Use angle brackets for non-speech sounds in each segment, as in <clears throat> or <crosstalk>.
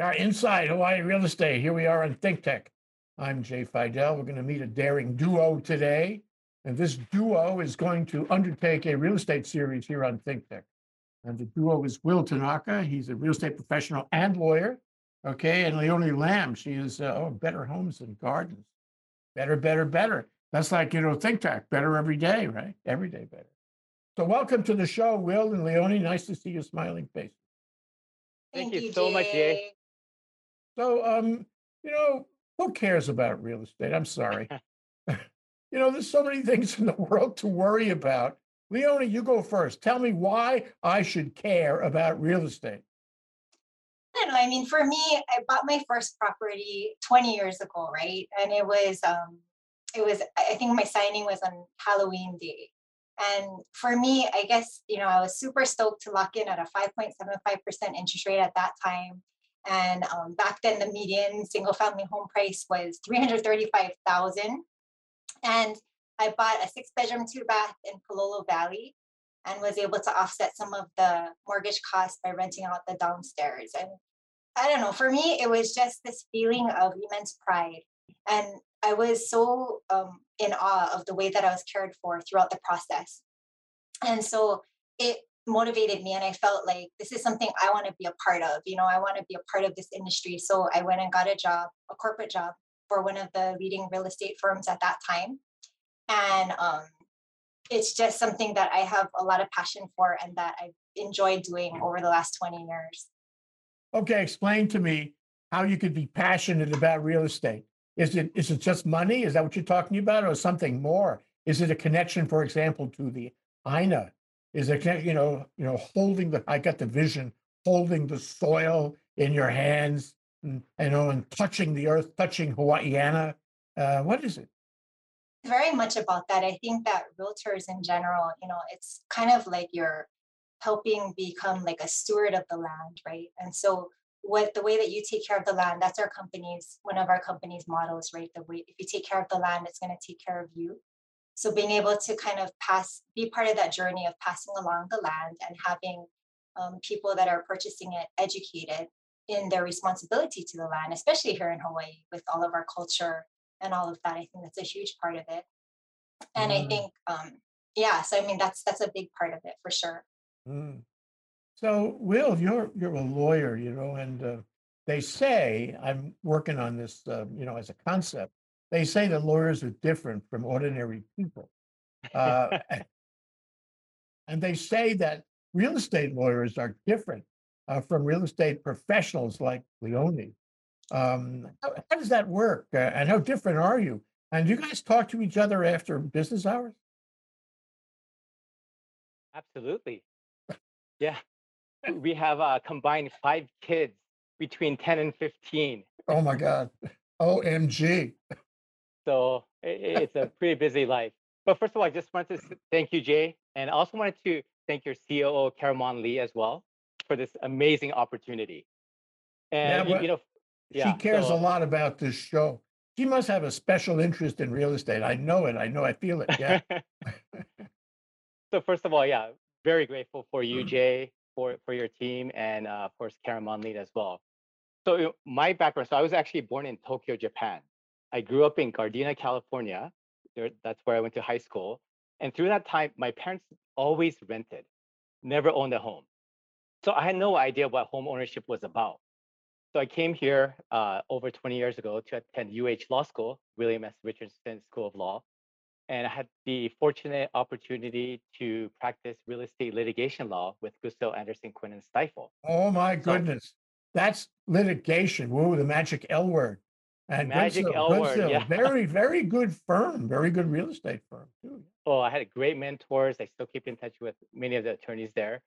Yeah, inside Hawaii real estate. Here we are on Think Tech. I'm Jay Fidel. We're going to meet a daring duo today. And this duo is going to undertake a real estate series here on Think Tech. And the duo is Will Tanaka. He's a real estate professional and lawyer. Okay. And Leonie Lamb. She is, uh, oh, better homes and gardens. Better, better, better. That's like, you know, Think Tech. Better every day, right? Every day better. So welcome to the show, Will and Leonie. Nice to see your smiling faces. Thank, you so much, Jay. So, um, you know, who cares about real estate? I'm sorry. <laughs> you know, there's so many <laughs> things in the world to worry about. Leonie, you go first. Tell me why I should care about real estate. I don't know. I mean, for me, I bought my first property 20 years ago, right? And it was, um, it was. I think my signing was on Halloween day. And for me, I guess you know, I was super stoked to lock in at a 5.75% interest rate at that time. And um, back then, the median single family home price was 335,000. And I bought a six bedroom, two bath in Palolo Valley and was able to offset some of the mortgage costs by renting out the downstairs. And I don't know, for me, it was just this feeling of immense pride. And I was so um, in awe of the way that I was cared for throughout the process. And so it motivated me and I felt like this is something I want to be a part of. You know, I want to be a part of this industry. So I went and got a job, a corporate job for one of the leading real estate firms at that time. And um, it's just something that I have a lot of passion for and that I've enjoyed doing over the last 20 years. Okay, explain to me how you could be passionate about real estate. Is it is it just money? Is that what you're talking about, or something more? Is it a connection, for example, to the Aina is it you know you know holding the i got the vision holding the soil in your hands and you know and touching the earth touching hawaiiana? Uh, what is it? Very much about that. I think that realtors in general you know it's kind of like you're helping become like a steward of the land right? And so what the way that you take care of the land that's our company's one of our company's models right? The way if you take care of the land it's going to take care of you so being able to kind of pass, be part of that journey of passing along the land and having um, people that are purchasing it educated in their responsibility to the land, especially here in Hawaii with all of our culture and all of that. I think that's a huge part of it. And mm. I think, um, yeah, so I mean that's that's a big part of it for sure. Mm. So, Will, you're you're a lawyer, you know, and uh, they say I'm working on this, uh, you know, as a concept they say that lawyers are different from ordinary people. Uh, <laughs> and they say that real estate lawyers are different uh, from real estate professionals like Leonie. Um, how, how, does that work? Uh, and how different are you? And do you guys talk to each other after business hours? Absolutely. Yeah. we have uh, combined five kids between 10 and 15. Oh my God. OMG. So it's a pretty busy life. But first of all, I just wanted to thank you, Jay, and I also wanted to thank your COO, Karamon Lee, as well, for this amazing opportunity. And yeah, you, you know, yeah, she cares so, a lot about this show. She must have a special interest in real estate. I know it. I know. I feel it. Yeah. <laughs> so first of all, yeah, very grateful for you, mm. Jay, for for your team, and uh, of course, Karamon Lee as well. So my background. So I was actually born in Tokyo, Japan. I grew up in Gardena, California. There, that's where I went to high school. And through that time, my parents always rented, never owned a home. So I had no idea what home ownership was about. So I came here uh, over 20 years ago to attend UH Law School, William S. Richardson School of Law. And I had the fortunate opportunity to practice real estate litigation law with Goodsill Anderson Quinn and Stifel. Oh my goodness. So, That's litigation. Whoa, the magic L word. And Magic L word, yeah. <laughs> very, very good firm, very good real estate firm too. Oh, I had great mentors. I still keep in touch with many of the attorneys there.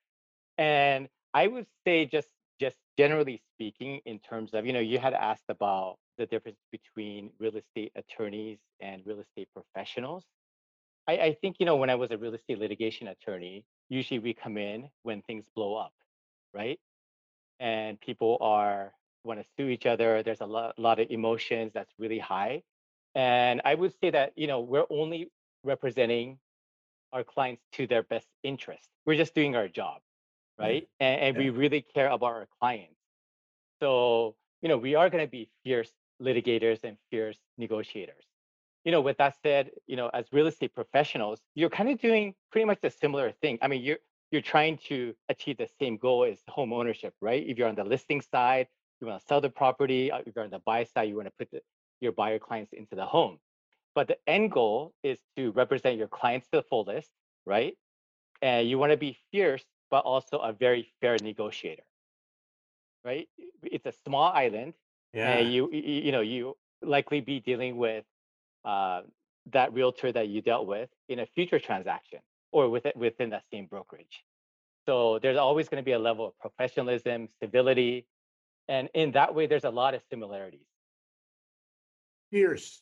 And I would say just just generally speaking, in terms of, you know, you had asked about the difference between real estate attorneys and real estate professionals. I, I think, you know, when I was a real estate litigation attorney, usually we come in when things blow up, right? And people are want to sue each other. There's a lot, lot of emotions that's really high. And I would say that, you know, we're only representing our clients to their best interest. We're just doing our job, mm, right? And, and yeah. we really care about our clients. So you know, we are going to be fierce litigators and fierce negotiators. You know, with that said, you know, as real estate professionals, you're kind of doing pretty much the similar thing. I mean, you're you're trying to achieve the same goal as home ownership, right? If you're on the listing side, you want to sell the property. uh, If you're on the buy side, you want to put the, your buyer clients into the home. But the end goal is to represent your clients to the fullest, right? And you want to be fierce, but also a very fair negotiator, right? It's a small island, and you you know you likely be dealing with uh, that realtor that you dealt with in a future transaction or with it within that same brokerage. So there's always going to be a level of professionalism, civility, and in that way, there's a lot of similarities. Fierce,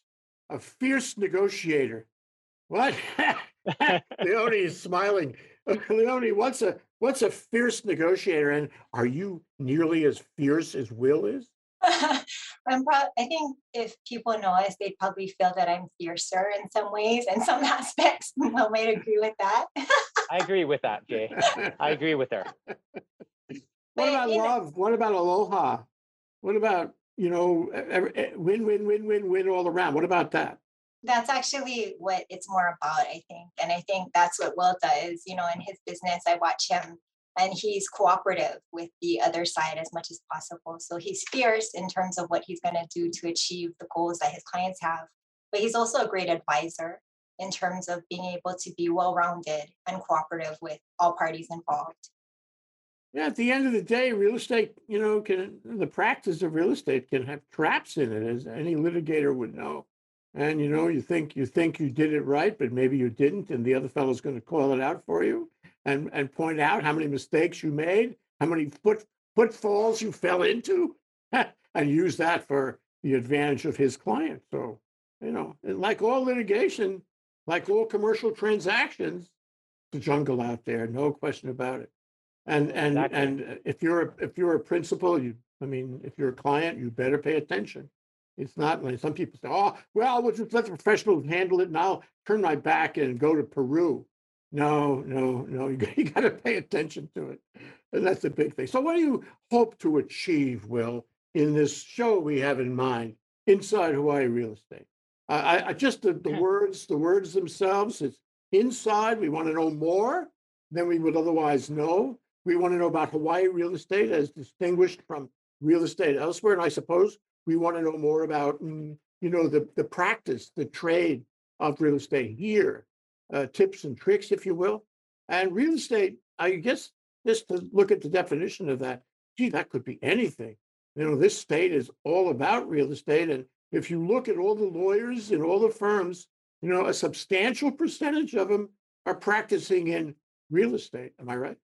a fierce negotiator. What? <laughs> Leone is smiling. Uh, Leone, what's a what's a fierce negotiator? And are you nearly as fierce as Will is? <laughs> I'm proud. I think if people know us, they'd probably feel that I'm fiercer in some ways and some <laughs> aspects. Will might agree with that. I agree with that, Jay. I agree with her. What about love? What about aloha? What about, you know, win, win, win, win, win all around? What about that? That's actually what it's more about, I think. And I think that's what Will does. You know, in his business, I watch him and he's cooperative with the other side as much as possible. So he's fierce in terms of what he's going to do to achieve the goals that his clients have. But he's also a great advisor in terms of being able to be well rounded and cooperative with all parties involved. Yeah, at the end of the day, real estate, you know, can, the practice of real estate can have traps in it, as any litigator would know. And you know, you think, you think you did it right, but maybe you didn't, and the other fellow's gonna call it out for you and, and point out how many mistakes you made, how many foot, footfalls you fell into, <laughs> and use that for the advantage of his client. So, you know, like all litigation, like all commercial transactions, the jungle out there, no question about it. And and Exactly. and uh, if you're a if you're a principal, you I mean, if you're a client, you better pay attention. It's not like some people say, "Oh, well, we'll just let the professionals handle it, and I'll turn my back and go to Peru." No, no, no. <laughs> You got, you got to pay attention to it, and that's the big thing. So, what do you hope to achieve, Will, in this show we have in mind, Inside Hawaii Real Estate? I, I, just the, the Yeah. words, the words themselves. It's inside. We want to know more than we would otherwise know. We want to know about Hawaii real estate as distinguished from real estate elsewhere. And I suppose we want to know more about, mm, you know, the, the practice, the trade of real estate here, uh, tips and tricks, if you will. And real estate, I guess, just to look at the definition of that, gee, that could be anything. You know, this state is all about real estate. And if you look at all the lawyers and all the firms, you know, a substantial percentage of them are practicing in real estate. Am I right?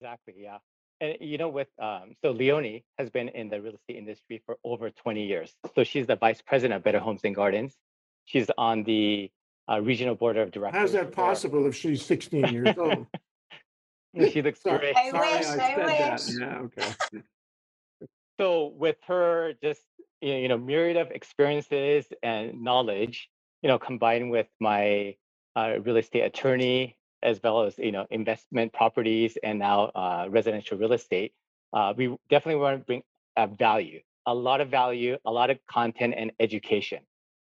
Exactly, yeah. And you know, with um, so Leonie has been in the real estate industry for over 20 years. So she's the vice president of Better Homes and Gardens. She's on the uh, regional board of directors. How's that possible if she's 16 years old? <laughs> She looks Sorry- great. I sorry wish, I said that. wish. Yeah, okay. <laughs> so with her just you know myriad of experiences and knowledge you know combined with my uh, real estate attorney as well as you know investment properties and now uh, residential real estate uh, we definitely want to bring value a lot of value a lot of content and education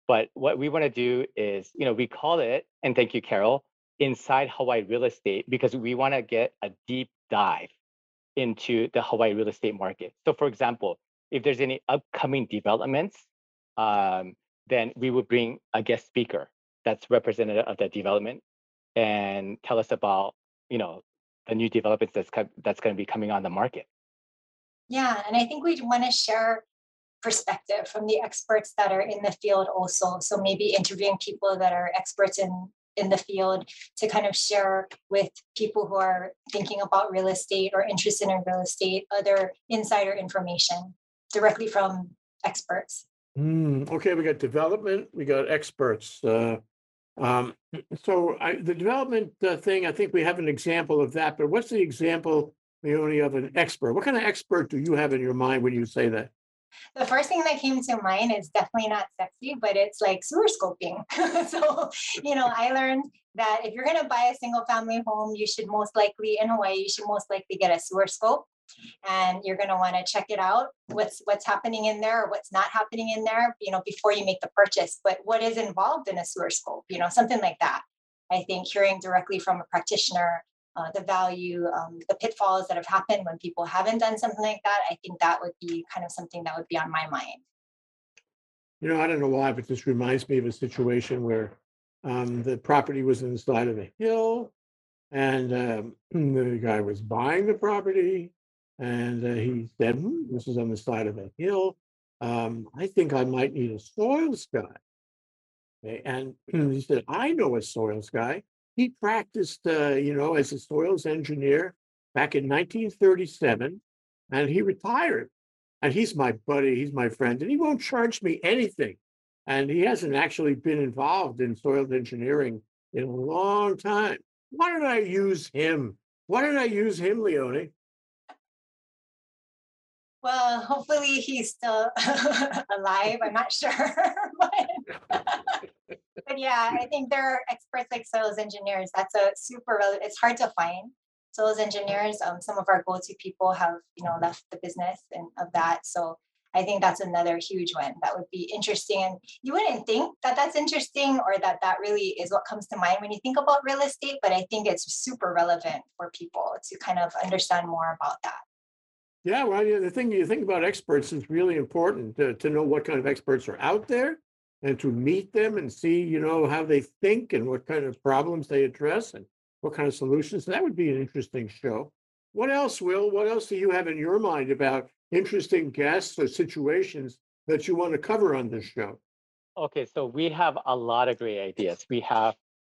but what we want to do is you know we call it and thank you carol inside hawaii real estate because we want to get a deep dive into the Hawaii real estate market. So, for example, if there's any upcoming developments, um, then we would bring a guest speaker that's representative of that development and tell us about, you know, the new developments that's co- that's going to be coming on the market. Yeah, and I think we want to share perspective from the experts that are in the field also. So maybe interviewing people that are experts in in the field to kind of share with people who are thinking about real estate or interested in real estate other insider information directly from experts. Hmm, okay, we got development, we got experts. Uh, um, so I, the development uh, thing, I think we have an example of that, but what's the example, Leonie, of an expert? What kind of expert do you have in your mind when you say that? The first thing that came to mind is definitely not sexy, but it's like sewer scoping. <laughs> so, you know, I learned that if you're going to buy a single family home, you should most likely in Hawaii, you should most likely get a sewer scope And you're gonna wanna check it out, what's, what's happening in there, or what's not happening in there, you know, before you make the purchase. But what is involved in a sewer scope, you know, something like that. I think hearing directly from a practitioner, uh, the value, um, the pitfalls that have happened when people haven't done something like that, I think that would be kind of something that would be on my mind. You know, I don't know why, but this reminds me of a situation where um, the property was in the side of a hill. And um, <clears throat> the guy was buying the property and uh, he said, "Hmm, this is on the side of a hill. Um, I think I might need a soils guy. Okay, And <clears throat> he said, I know a soils guy. He practiced, uh, you know, as a soils engineer back in 1937 and he retired. And he's my buddy, he's my friend, and he won't charge me anything. And he hasn't actually been involved in soil engineering in a long time. Why don't I use him? Why don't I use him, Leone? Well, hopefully he's still <laughs> alive. I'm not sure. <laughs> but, <laughs> but yeah, I think there are experts like soils engineers. That's a super, rel- it's hard to find soils engineers. Um, some of our go-to people have, you know, left the business and of that. So I think that's another huge one that would be interesting. And you wouldn't think that that's interesting or that that really is what comes to mind when you think about real estate, but I think it's super relevant for people to kind of understand more about that. Yeah, well, the thing you think about experts is really important to, to know what kind of experts are out there and to meet them and see, you know, how they think and what kind of problems they address and what kind of solutions. That would be an interesting show. What else, Will? What else do you have in your mind about interesting guests or situations that you want to cover on this show? Okay, so we have a lot of great ideas. We have,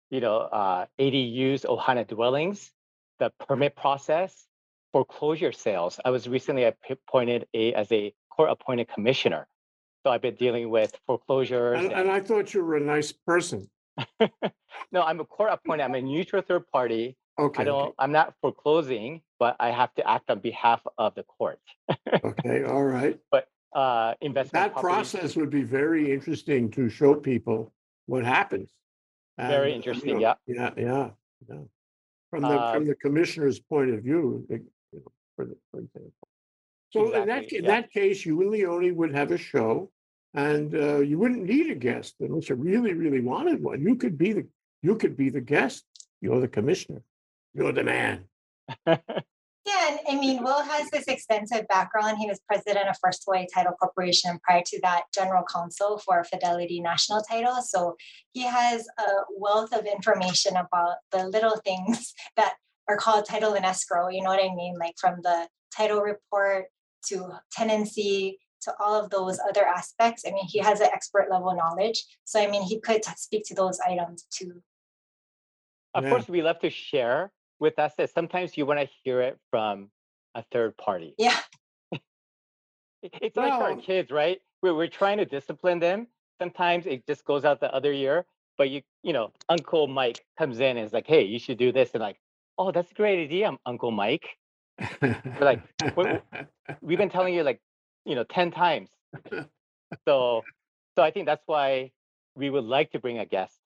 you know, uh, ADUs, Ohana dwellings, the permit process, foreclosure sales. I was recently appointed a, as a court appointed commissioner. So I've been dealing with foreclosures. And, and I thought you were a nice person. <laughs> no, I'm a court appointed. I'm a neutral third party. Okay. I don't. I'm not foreclosing, but I have to act on behalf of the court. <laughs> okay. All right. But uh, investment. That properties- process would be very interesting to show people what happens. Very And, you interesting, know, yeah. Yeah, yeah, yeah. From the, Uh, from the commissioner's point of view, you for the, for example. So in that, in yeah. that case, you and Leone would have a show and uh, you wouldn't need a guest unless you really, really wanted one. You could be the, you could be the guest. You're the commissioner. You're the man. Yeah, <laughs> and I mean, Will has this extensive background. He was president of First Hawaii Title Corporation, and prior to that, general counsel for Fidelity National Title. So he has a wealth of information about the little things <laughs> that are called title and escrow. You know what I mean? Like from the title report to tenancy to all of those other aspects. I mean, he has an expert level knowledge. So I mean, he could t- speak to those items too. of Yeah. course, we love to share with us that sometimes you want to hear it from a third party. Yeah. It- It's like our kids, right? We're, we're trying to discipline them. Sometimes it just goes out the other year, but you, you know, Uncle Mike comes in and is like, hey, you should do this. And like, oh, that's a great idea, um, Uncle Mike. like, what- <laughs> We've been telling you like, you know, 10 times. So, so I think that's why we would like to bring a guest.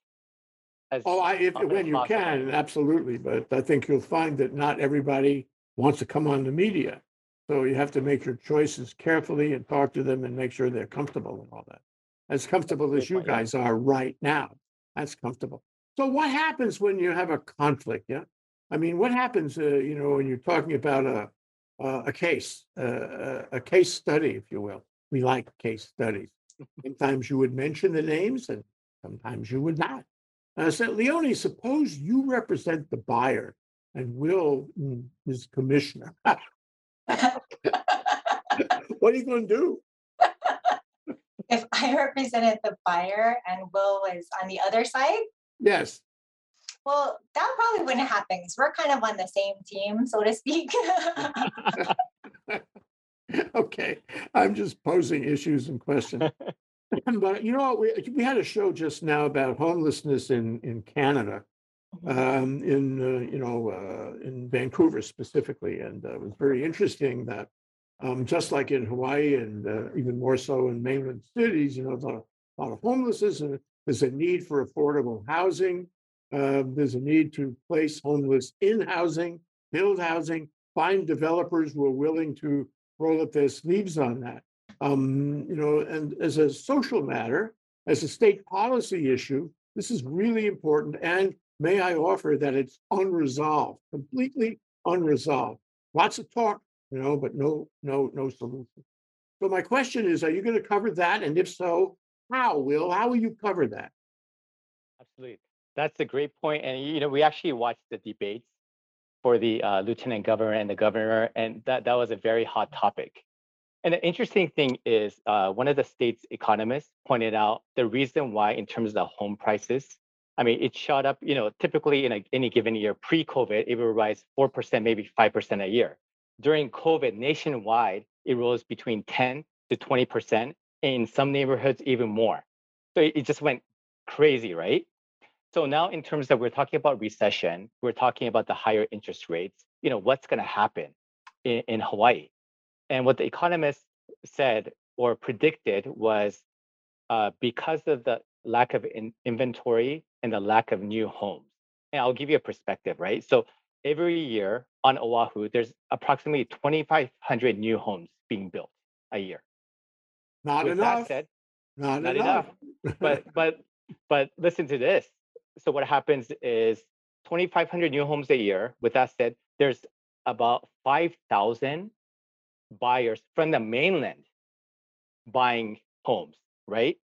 As Oh, I, if, when you possible. can, absolutely, but I think you'll find that not everybody wants to come on the media. So you have to make your choices carefully and talk to them and make sure they're comfortable and all that. As comfortable as you guys are right now, that's comfortable. So what happens when you have a conflict? Yeah, I mean, what happens? Uh, you know, when you're talking about a uh, a case, uh, a, a case study, if you will. We like case studies. <laughs> Sometimes you would mention the names, and sometimes you would not. Uh, so, Leone, suppose you represent the buyer and Will mm, is commissioner. <laughs> what are you going to do? <laughs> if I represented the buyer and Will was on the other side, Yes. Well, that probably wouldn't happen because we're kind of on the same team, so to speak. <laughs> okay. I'm just posing issues and questions. <laughs> but you know, we, we had a show just now about homelessness in, in Canada. um, in uh, you know uh, in Vancouver specifically, and uh, it was very interesting that um, just like in Hawaii and uh, even more so in mainland cities, you know, a lot of homelessness, and there's a need for affordable housing. Um, there's a need to place homeless in housing, build housing, find developers who are willing to roll up their sleeves on that. Um, you know, and as a social matter, as a state policy issue, this is really important. And may I offer that it's unresolved, completely unresolved. Lots of talk, you know, but no, no, no solution. So my question is, are you going to cover that? And if so, how, Will? How will you cover that? Absolutely. That's a great point. And you know, we actually watched the debates for the uh, lieutenant governor and the governor, and that that was a very hot topic. And the interesting thing is, uh, one of the state's economists pointed out the reason why, in terms of the home prices, I mean, it shot up. You know, typically in a, any given year, pre-COVID, it would rise four percent, maybe five percent a year. During COVID, nationwide, it rose between ten to twenty percent, in some neighborhoods even more. So it just went crazy, right? So now, in terms of we're talking about recession, we're talking about the higher interest rates. You know, what's going to happen in, in Hawaii? And what the economists said or predicted was uh, because of the lack of in- inventory and the lack of new homes. And I'll give you a perspective, right? So every year on Oahu, there's approximately 2,500 new homes being built a year. Not With enough. said, Not not enough. but but but listen to this. So what happens is 2,500 new homes a year. With that said, there's about 5,000 buyers from the mainland buying homes, right?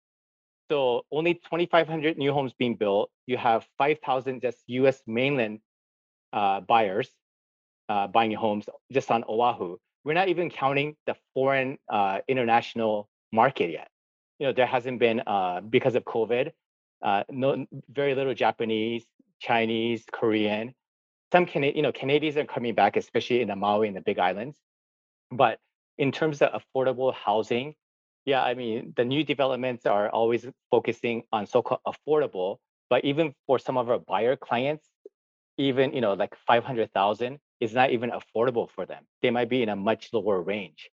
So only 2,500 new homes being built. You have 5,000 just U.S. mainland uh, buyers uh, buying homes just on Oahu. We're not even counting the foreign uh, international market yet. You know, there hasn't been uh, because of COVID, uh, no, very little Japanese, Chinese, Korean. Some Cana- you know, Canadians are coming back, especially in the Maui and the Big Islands. But in terms of affordable housing, yeah, I mean, the new developments are always focusing on so-called affordable. But even for some of our buyer clients, even you know, like five hundred thousand is not even affordable for them. They might be in a much lower range.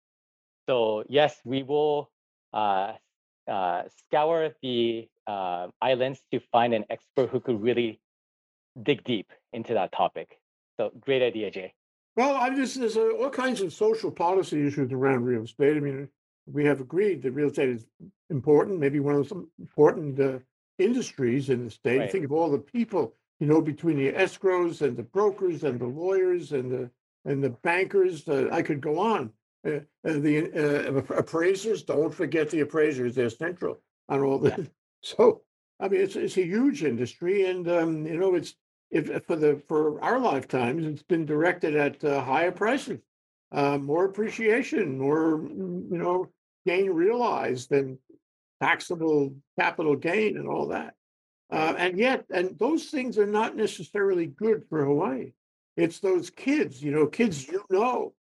So yes, we will uh, uh, scour the uh, islands to find an expert who could really dig deep into that topic. So great idea, Jay. Well, I'm just, there's uh, all kinds of social policy issues around real estate. I mean, we have agreed that real estate is important, maybe one of the important uh, industries in the state. Right. Think of all the people, you know, between the escrows and the brokers and the lawyers and the, and the bankers, uh, I could go on. Uh, uh, the uh, appraisers, don't forget the appraisers, they're central on all Yeah. <laughs> So, I mean, it's, it's a huge industry and, um, you know, it's, for the, for our lifetimes, it's been directed at uh, higher prices. Uh, more appreciation, more, mm, you know, gain realized and taxable capital gain and all that. Uh, and yet, and those things are not necessarily good for Hawaii. It's those kids, you know, kids you know,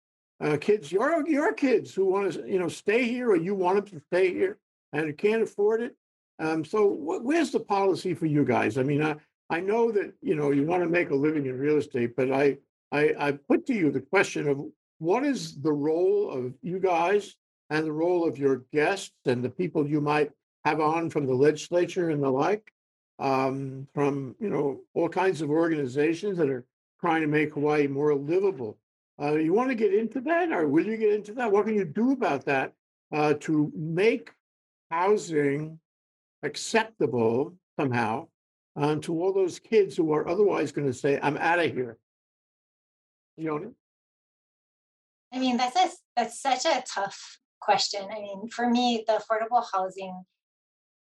uh, kids, your your kids who want to, you know, stay here or you want them to stay here and can't afford it. Um, so wh- where's the policy for you guys? I mean, I I know that you know you want to make a living in real estate, but I I I put to you the question of what is the role of you guys and the role of your guests and the people you might have on from the legislature and the like, um, from you know all kinds of organizations that are trying to make Hawaii more livable. Uh, you want to get into that, or will you get into that? What can you do about that uh, to make housing acceptable somehow um, to all those kids who are otherwise going to say, "I'm out of here." Know, I mean, that's a, that's such a tough question. I mean, for me, the affordable housing,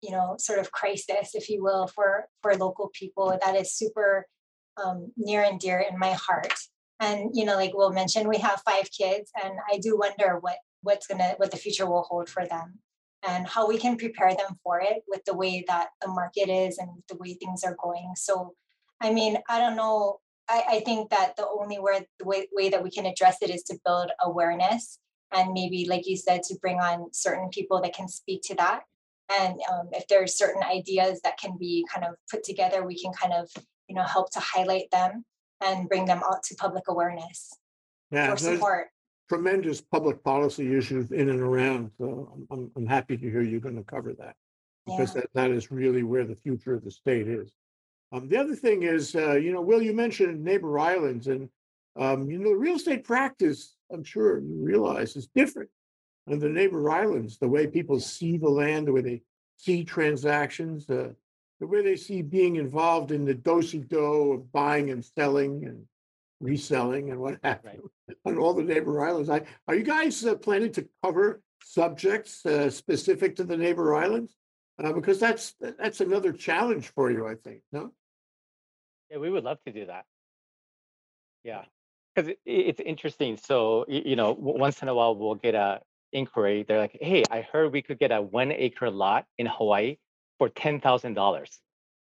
you know, sort of crisis, if you will, for for local people, that is super um, near and dear in my heart. And you know, like Will mentioned, we have five kids, and I do wonder what what's gonna what the future will hold for them, and how we can prepare them for it with the way that the market is and the way things are going. So, I mean, I don't know I, I think that the only way, the way, way that we can address it is to build awareness and maybe, like you said, to bring on certain people that can speak to that. And um, if there's certain ideas that can be kind of put together, we can kind of, you know, help to highlight them and bring them out to public awareness yeah, or support. tremendous public policy issues in and around. So I'm, I'm, I'm happy to hear you're going to cover that because Yeah. that, that is really where the future of the state is. Um, the other thing is, uh, you know, Will, you mentioned neighbor islands, and Um, you know, the real estate practice, I'm sure you realize, is different on the neighbor islands. The way people see the land, the way they see transactions, uh, the way they see being involved in the do-si-do of buying and selling and reselling and what have Right. you <laughs> on all the neighbor islands. I, are you guys uh, planning to cover subjects uh, specific to the neighbor islands? Uh, because that's that's another challenge for you, I think. No. Yeah, we would love to do that. Yeah, because it- it's interesting. So you know, once in a while we'll get a inquiry. They're like, "Hey, I heard we could get a one acre lot in Hawaii for ten thousand dollars."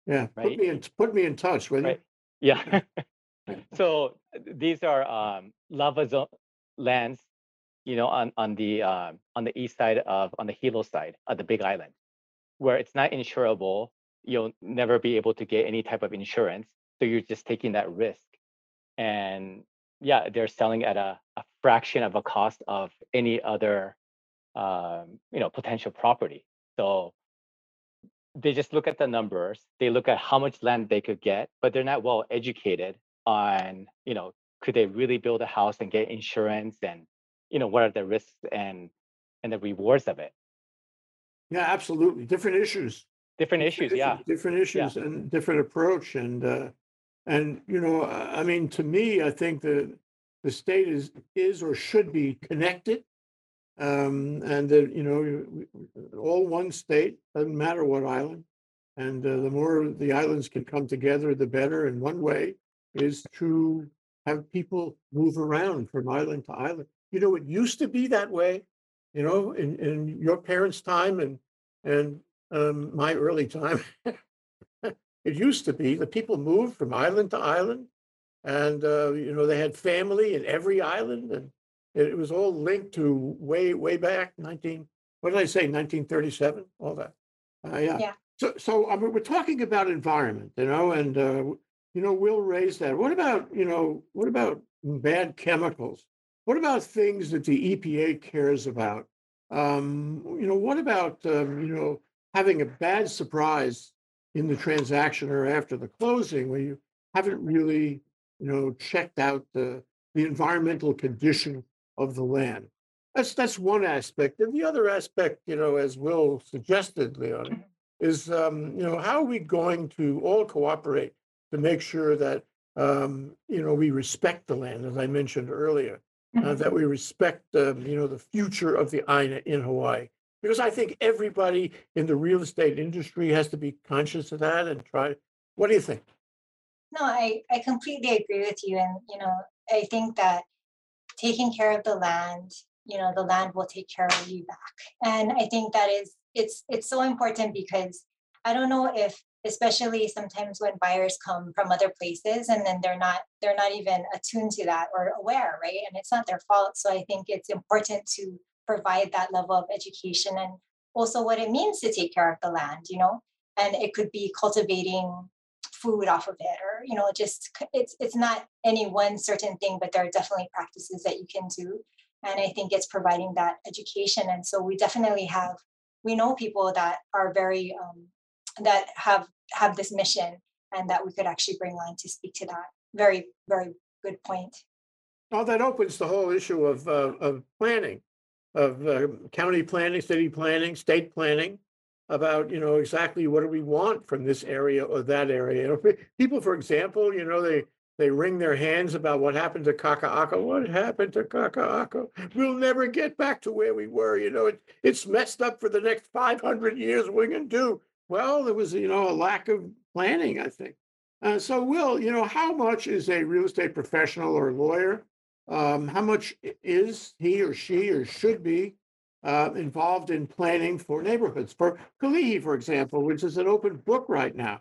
Yeah. Put me in put me in touch with Right. Yeah. <laughs> so uh, these are um, lava zone lands, you know, on on the um, on the east side of on the Hilo side of the Big Island, where it's not insurable. You'll never be able to get any type of insurance, so you're just taking that risk. And yeah, they're selling at a, a fraction of a cost of any other, um, you know, potential property. So they just look at the numbers they look at how much land they could get but they're not well educated on you know could they really build a house and get insurance and you know what are the risks and and the rewards of it Yeah, absolutely. Different issues. different issues yeah Different issues and different approach and uh and you know, I I mean, to me, I think the the state is is or should be connected. Um and that, you know, all one state, doesn't matter what island. And uh, the more the islands can come together, the better. And one way is to have people move around from island to island. You know, it used to be that way, you know, in in your parents' time and and um, my early time. <laughs> it used to be the people moved from island to island, and uh, you know they had family in every island, and it, it was all linked to way way back nineteen. What did I say? Nineteen thirty-seven. All that. Uh, yeah. Yeah. So so I mean, we're talking about environment, you know, and uh, you know we'll raise that. What about you know what about bad chemicals? What about things that the EPA cares about? Um, you know, what about um, you know having a bad surprise in the transaction or after the closing where you haven't really you know checked out the the environmental condition of the land? That's that's one aspect, and the other aspect, you know, as Will suggested, Leon, is um, you know how are we going to all cooperate to make sure that um, you know we respect the land, as I mentioned earlier uh, that we respect, um, you know, the future of the Aina in Hawaii. Because I think everybody in the real estate industry has to be conscious of that and try. What do you think? No, I, I completely agree with you. And, you know, I think that taking care of the land, you know, the land will take care of you back. And I think that is, it's, it's so important because I don't know if, especially sometimes when buyers come from other places and then they're not, they're not even attuned to that or aware, right? And it's not their fault. So I think it's important to provide that level of education and also what it means to take care of the land, you know? And it could be cultivating food off of it or you know just it's it's not any one certain thing but there are definitely practices that you can do. And i think it's providing that education. And so we definitely have we know people that are very um, that have have this mission and that we could actually bring on to speak to that. Very very good point. Oh, that opens the whole issue of uh, of planning, of uh, county planning, city planning, state planning, about you know exactly what do we want from this area or that area. You know, people, for example, you know they they wring their hands about what happened to Kaka'ako. What happened to Kaka'ako? We'll never get back to where we were. You know, it, it's messed up for the next five hundred years. What are we gonna do? Well, there was you know a lack of planning, I think. Uh, so, Will, you know, how much is a real estate professional or lawyer? Um, how much is he or she or should be uh, involved in planning for neighborhoods? For Kalihi, for example, which is an open book right now.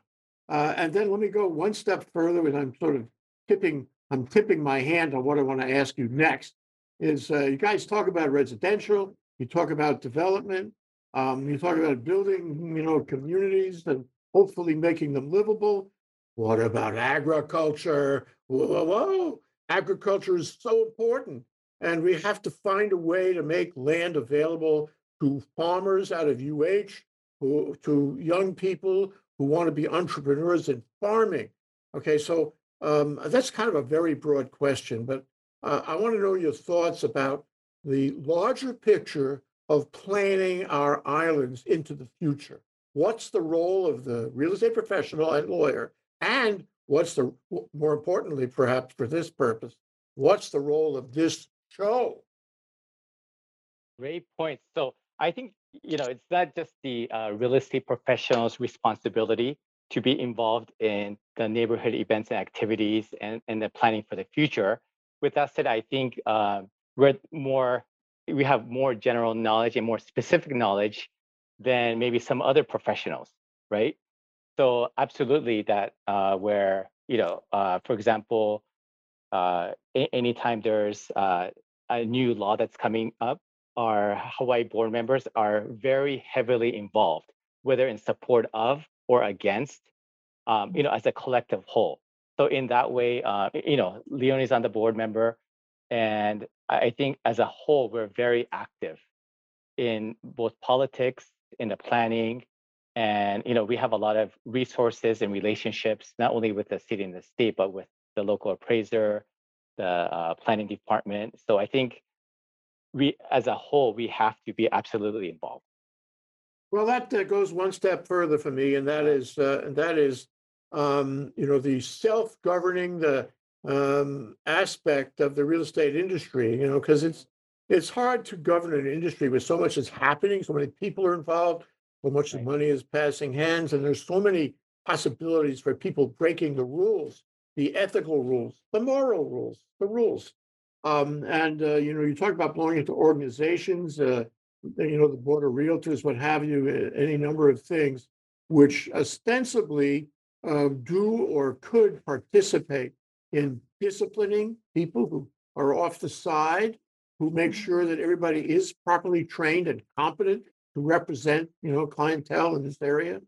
Uh, and then let me go one step further, and I'm sort of tipping, I'm tipping my hand on what I want to ask you next. Is uh, you guys talk about residential, you talk about development, um, you talk about building, you know, communities and hopefully making them livable. What about agriculture? Whoa, whoa, whoa. Agriculture is so important. And we have to find a way to make land available to farmers out of UH, who, to young people who want to be entrepreneurs in farming. Okay, so Um, that's kind of a very broad question, but uh, I want to know your thoughts about the larger picture of planning our islands into the future. What's the role of the real estate professional and lawyer? And what's the, more importantly, perhaps for this purpose, what's the role of this Great point. So I think, you know, it's not just the uh, real estate professional's responsibility to be involved in the neighborhood events and activities and, and the planning for the future. With that said, I think uh, we're more, we have more general knowledge and more specific knowledge than maybe some other professionals, right? So absolutely that uh, where, you know, uh, for example, uh, a- anytime there's uh, a new law that's coming up, our Hawaii board members are very heavily involved, whether in support of or against, um, you know, as a collective whole. So in that way, uh, you know, Leonie's on the board member, and I think as a whole, we're very active in both politics, in the planning, and you know, we have a lot of resources and relationships, not only with the city and the state, but with the local appraiser, the uh, planning department. So I think we, as a whole, we have to be absolutely involved. Well, that uh, goes one step further for me, and that is, uh, and that is, um, you know, the self-governing, the um, aspect of the real estate industry. You know, because it's it's hard to govern an industry with so much is happening, so many people are involved, so much Right. money is passing hands, and there's so many possibilities for people breaking the rules, the ethical rules, the moral rules, the rules. Um, and uh, you know, you talk about belonging to organizations. Uh, you know, the board of realtors, what have you, any number of things which ostensibly uh, do or could participate in disciplining people who are off the side, who make sure that everybody is properly trained and competent to represent, you know, clientele in this area.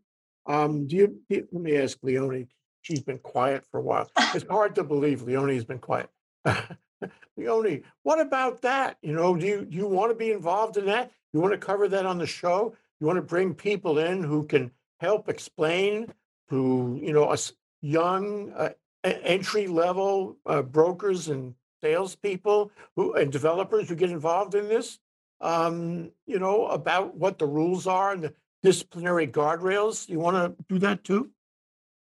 Um, do you, let me ask Leonie, she's been quiet for a while. It's hard to believe Leonie's been quiet. <laughs> Leonie, what about that? You know, do you, you want to be involved in that? You want to cover that on the show? You want to bring people in who can help explain to, you know, us young, uh, entry level uh, brokers and salespeople who and developers who get involved in this? Um, you know, about what the rules are and the disciplinary guardrails. You want to do that too?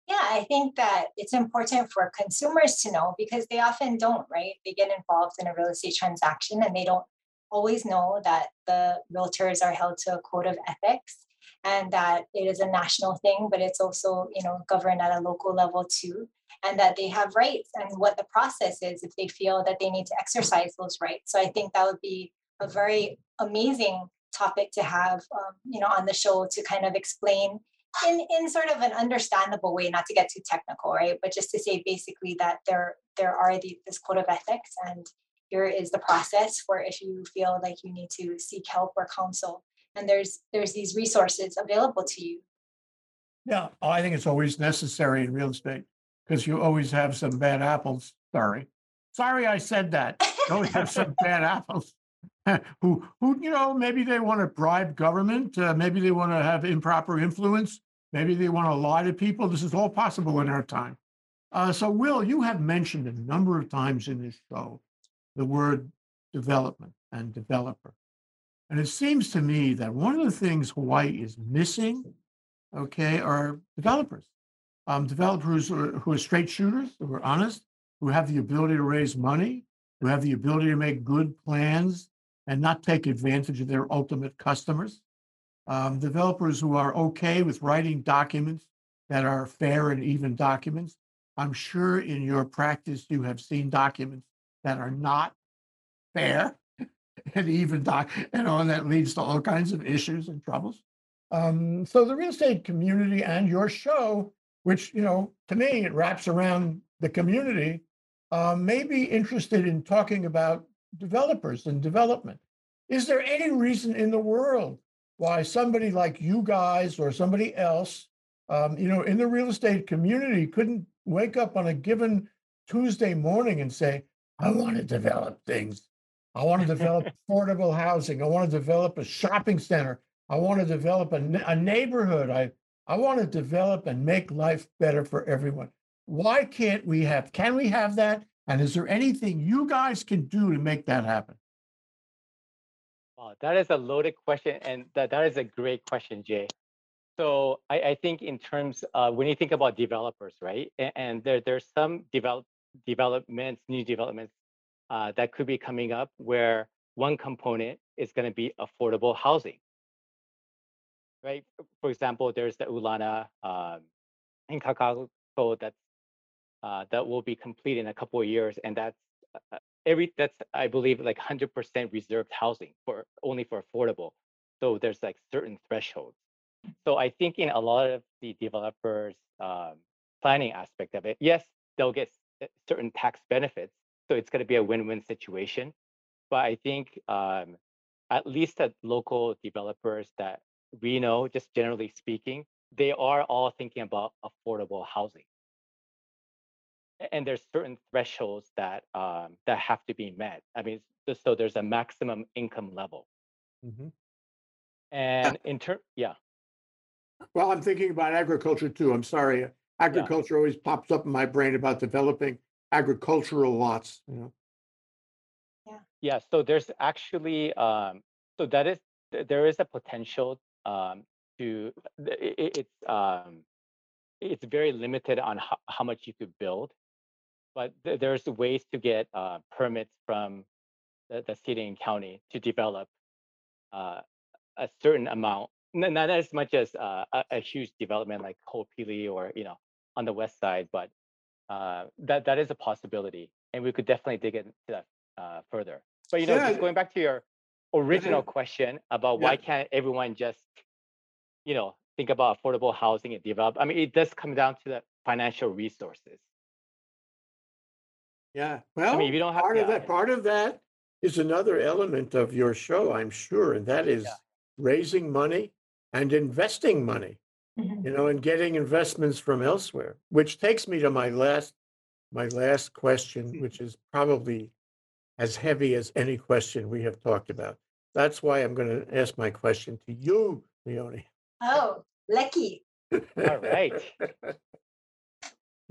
Yeah, I think that it's important for consumers to know because they often don't, right? They get involved in a real estate transaction and they don't always know that the realtors are held to a code of ethics and that it is a national thing, but it's also, you know, governed at a local level too. And that they have rights and what the process is if they feel that they need to exercise those rights. So I think that would be a very amazing topic to have, um, you know, on the show to kind of explain in in sort of an understandable way not to get too technical right but just to say basically that there there are the, this code of ethics and here is the process for if you feel like you need to seek help or counsel and there's there's these resources available to you Yeah, oh, I think it's always necessary in real estate because you always have some bad apples. Sorry. Sorry, I said that. You always have some <laughs> bad apples <laughs> who, who, you know, maybe they want to bribe government, uh, maybe they want to have improper influence, maybe they want to lie to people. This is all possible in our time. Uh, so, Will, you have mentioned a number of times in this show the word development and developer. And it seems to me that one of the things Hawaii is missing okay, are developers. Um, developers who are, who are straight shooters, who are honest, who have the ability to raise money, who have the ability to make good plans and not take advantage of their ultimate customers. Um, developers who are okay with writing documents that are fair and even documents. I'm sure in your practice you have seen documents that are not fair <laughs> and even doc, and that leads to all kinds of issues and troubles. Um, so the real estate community and your show, which you know, to me, it wraps around the community, uh, may be interested in talking about developers and development. Is there any reason in the world why somebody like you guys or somebody else, um, you know, in the real estate community couldn't wake up on a given Tuesday morning and say, I want to develop things. I want to develop <laughs> affordable housing. I want to develop a shopping center. I want to develop a, a neighborhood. I, I want to develop and make life better for everyone. Why can't we have, can we have that? And is there anything you guys can do to make that happen? Wow, that is a loaded question, and that, that is a great question, Jay. So I, I think in terms when you think about developers, right? And, and there there's some develop developments, new developments uh, that could be coming up where one component is going to be affordable housing, right? For example, there's the Ulana um, in Kakaako that's uh, that will be complete in a couple of years, and that's uh, every that's I believe like 100% reserved housing for only for affordable. So there's like certain thresholds. So I think in a lot of the developers um, planning aspect of it, yes, they'll get certain tax benefits. So it's going to be a win-win situation. But I think um, at least at local developers that we know, just generally speaking, they are all thinking about affordable housing. And there's certain thresholds that um, that have to be met. I mean, so there's a maximum income level. And in turn, yeah. Well, I'm thinking about agriculture too. I'm sorry. Agriculture always pops up in my brain about developing agricultural lots, you know? Yeah, so there's actually um, so that is there is a potential um, to th- i- i- it's um, it's very limited on how, how much you could build, but th- there's ways to get uh, permits from the, the city and county to develop uh, a certain amount, n- not as much as uh, a, a huge development like Ho'opili or you know on the west side, but uh, that that is a possibility, and we could definitely dig into that uh, further. But you know, Yeah. just going back to your original question about Yeah. why can't everyone just, you know, think about affordable housing and develop? I mean, it does come down to the financial resources. Yeah, well, if you don't have- part of yeah. that, part of that is another element of your show, I'm sure, and that is Yeah. raising money and investing money, Mhm. you know, and getting investments from elsewhere, which takes me to my last, my last question, which is probably as heavy as any question we have talked about. That's why I'm going to ask my question to you, Leonie. Oh, lucky. All right. <laughs>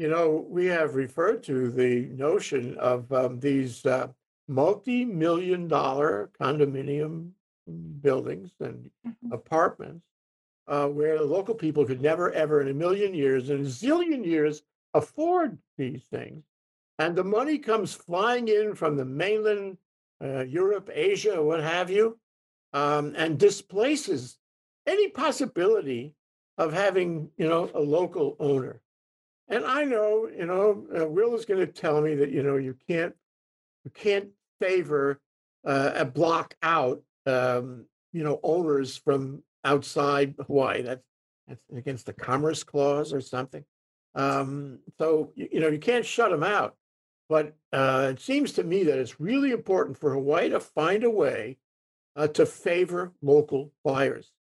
You know, we have referred to the notion of um, these uh, multi-million dollar condominium buildings and Mhm. apartments uh, where the local people could never, ever in a million years, in a zillion years, afford these things. And the money comes flying in from the mainland, uh, Europe, Asia, what have you, um, and displaces any possibility of having, you know, a local owner. And I know, you know, uh, Will is going to tell me that, you know, you can't, you can't favor uh, a block out, um, you know, owners from outside Hawaii. That's that's against the Commerce Clause or something. Um, so you, you know, you can't shut them out. But uh, it seems to me that it's really important for Hawaii to find a way uh, to favor local buyers,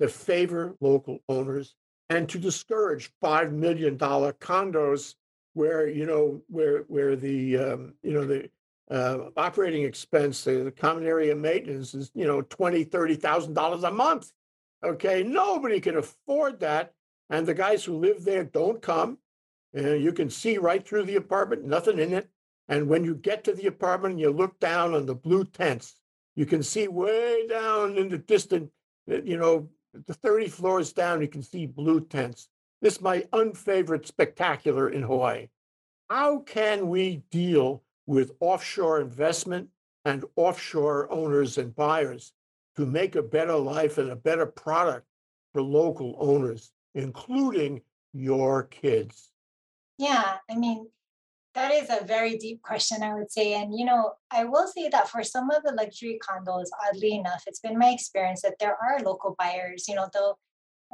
to favor local owners, and to discourage five million dollar condos where you know where where the um, you know the uh, operating expense, uh, the common area maintenance is you know twenty thirty thousand dollars a month. Okay, nobody can afford that, and the guys who live there don't come. And you can see right through the apartment, nothing in it. And when you get to the apartment and you look down on the blue tents, you can see way down in the distant, uh, you know, the 30 floors down, you can see blue tents. This is my unfavorite spectacular in Hawaii. How can we deal with offshore investment and offshore owners and buyers to make a better life and a better product for local owners, including your kids? Yeah, I mean, that is a very deep question, I would say. And, you know, I will say that for some of the luxury condos, oddly enough, it's been my experience that there are local buyers, you know, they'll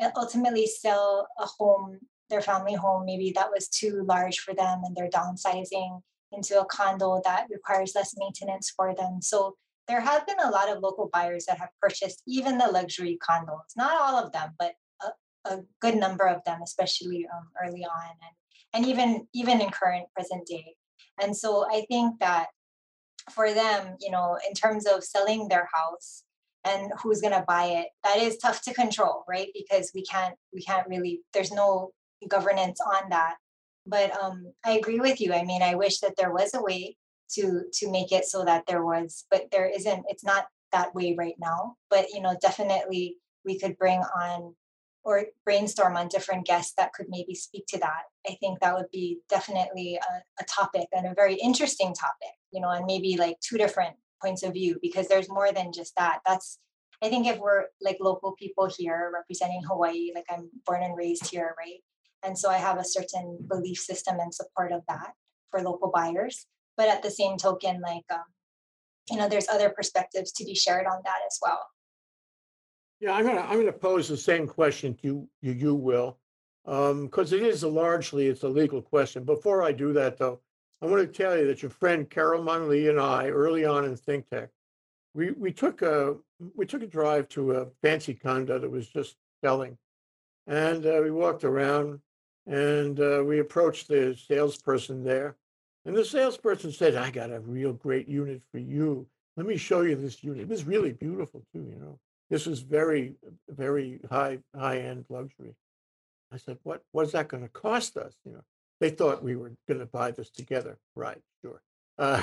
uh, ultimately sell a home, their family home, maybe that was too large for them and they're downsizing into a condo that requires less maintenance for them. So there have been a lot of local buyers that have purchased even the luxury condos, not all of them, but a, a good number of them, especially um, early on. And and even even in current present day and so i think that for them you know in terms of selling their house and who's going to buy it that is tough to control right because we can't we can't really there's no governance on that But um, I agree with you. I mean, I wish that there was a way to to make it so that there was, but there isn't. It's not that way right now. But you know, definitely we could bring on or brainstorm on different guests that could maybe speak to that. I think that would be definitely a, a topic and a very interesting topic, you know, and maybe like two different points of view because there's more than just that. That's I think if we're like local people here representing Hawaii, like I'm born and raised here, right? And so I have a certain belief system and support of that for local buyers. But at the same token, like um, you know, there's other perspectives to be shared on that as well. Yeah, I'm gonna, I'm gonna pose the same question to you, you, you will. Um, because it is a largely, it's a legal question. Before I do that, though, I want to tell you that your friend Carol Mon Lee and I, early on in ThinkTech, we, we took a, we took a drive to a fancy condo that was just selling. And uh, we walked around and uh, we approached the salesperson there. And the salesperson said, I got a real great unit for you. Let me show you this unit. It was really beautiful too, you know. This was very, very high, high-end luxury. I said, what, what's that gonna cost us? You know, they thought we were gonna buy this together. Right, sure. Uh,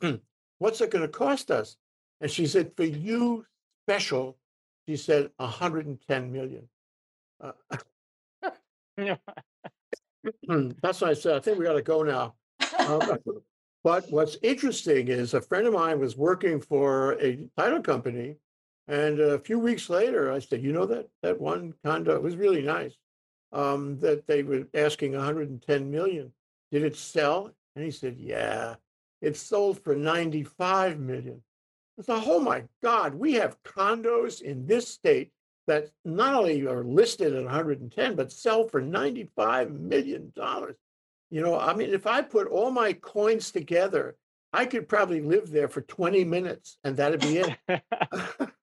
<clears throat> what's it gonna cost us? And she said, for you special, she said, hundred and ten million. Uh, <laughs> <clears throat> That's what I said. I think we gotta go now. Um, <laughs> But what's interesting is a friend of mine was working for a title company. And a few weeks later, I said, you know, that, that one condo, it was really nice. Um, that they were asking hundred and ten million. Did it sell? And he said, yeah, it sold for ninety-five million. I thought, oh my God, we have condos in this state that not only are listed at 110, but sell for 95 million dollars. You know, I mean, if I put all my coins together, I could probably live there for 20 minutes and that'd be it. <laughs> <laughs>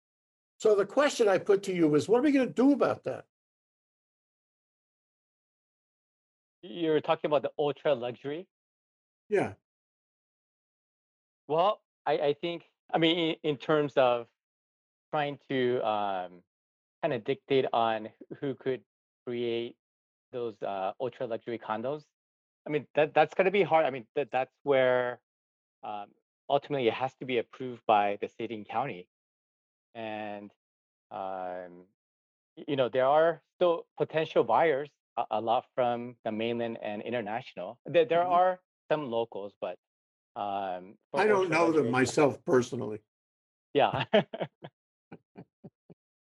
so the question I put to you was, what are we going to do about that? You're talking about the ultra luxury. Yeah. Well, I, I think, I mean, in, in terms of trying to um, kind of dictate on who could create those uh, ultra luxury condos, I mean, that that's going to be hard. I mean, that that's where um, ultimately it has to be approved by the city and county. And, um, you know, there are still potential buyers, a, a lot from the mainland and international. There, there Mhm. are some locals, but um, I don't know them myself personally. yeah. <laughs>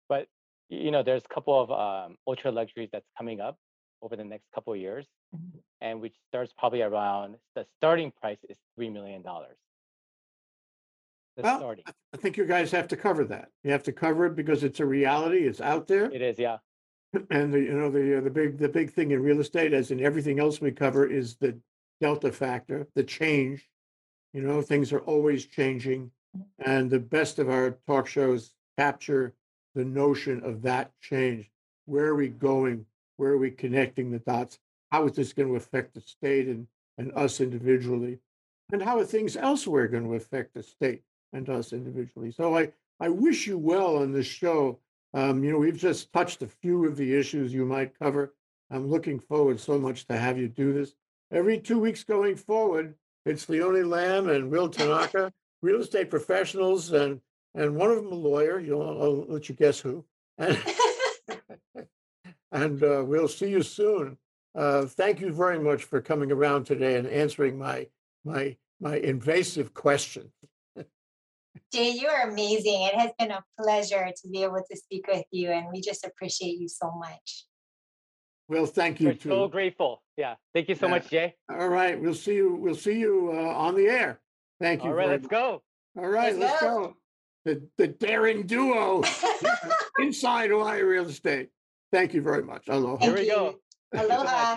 but you know, there's a couple of um, ultra luxuries that's coming up over the next couple of years, Mhm. and which starts probably around the starting price is three million dollars. Well, starting, I I think you guys have to cover that. You have to cover it because it's a reality. It's out there. it is, yeah. <clears throat> And the, you know, the, uh, the big, the big thing in real estate, as in everything else we cover, is the delta factor, the change. You know, things are always changing. And the best of our talk shows capture the notion of that change. Where are we going? Where are we connecting the dots? How is this going to affect the state and, and us individually? And how are things elsewhere going to affect the state and us individually? So I, I wish you well on this show. Um, you know, we've just touched a few of the issues you might cover. I'm looking forward so much to have you do this. Every two weeks going forward, it's Leone Lamb and Will Tanaka, real estate professionals, and and one of them a lawyer. You'll I'll let you guess who. And, <laughs> and uh, we'll see you soon. Uh, thank you very much for coming around today and answering my my my invasive questions. Jay, you are amazing. It has been a pleasure to be able to speak with you, and we just appreciate you so much. Well, thank you We're so grateful. Yeah. Thank you so Yeah. much, Jay. All right, we'll see you. We'll see you uh, on the air. Thank you. All right, let's much. go. All right, Let's let's go. go. The the daring duo <laughs> inside Hawaii real estate. Thank you very much. Aloha. Here we go. you. Thank Aloha.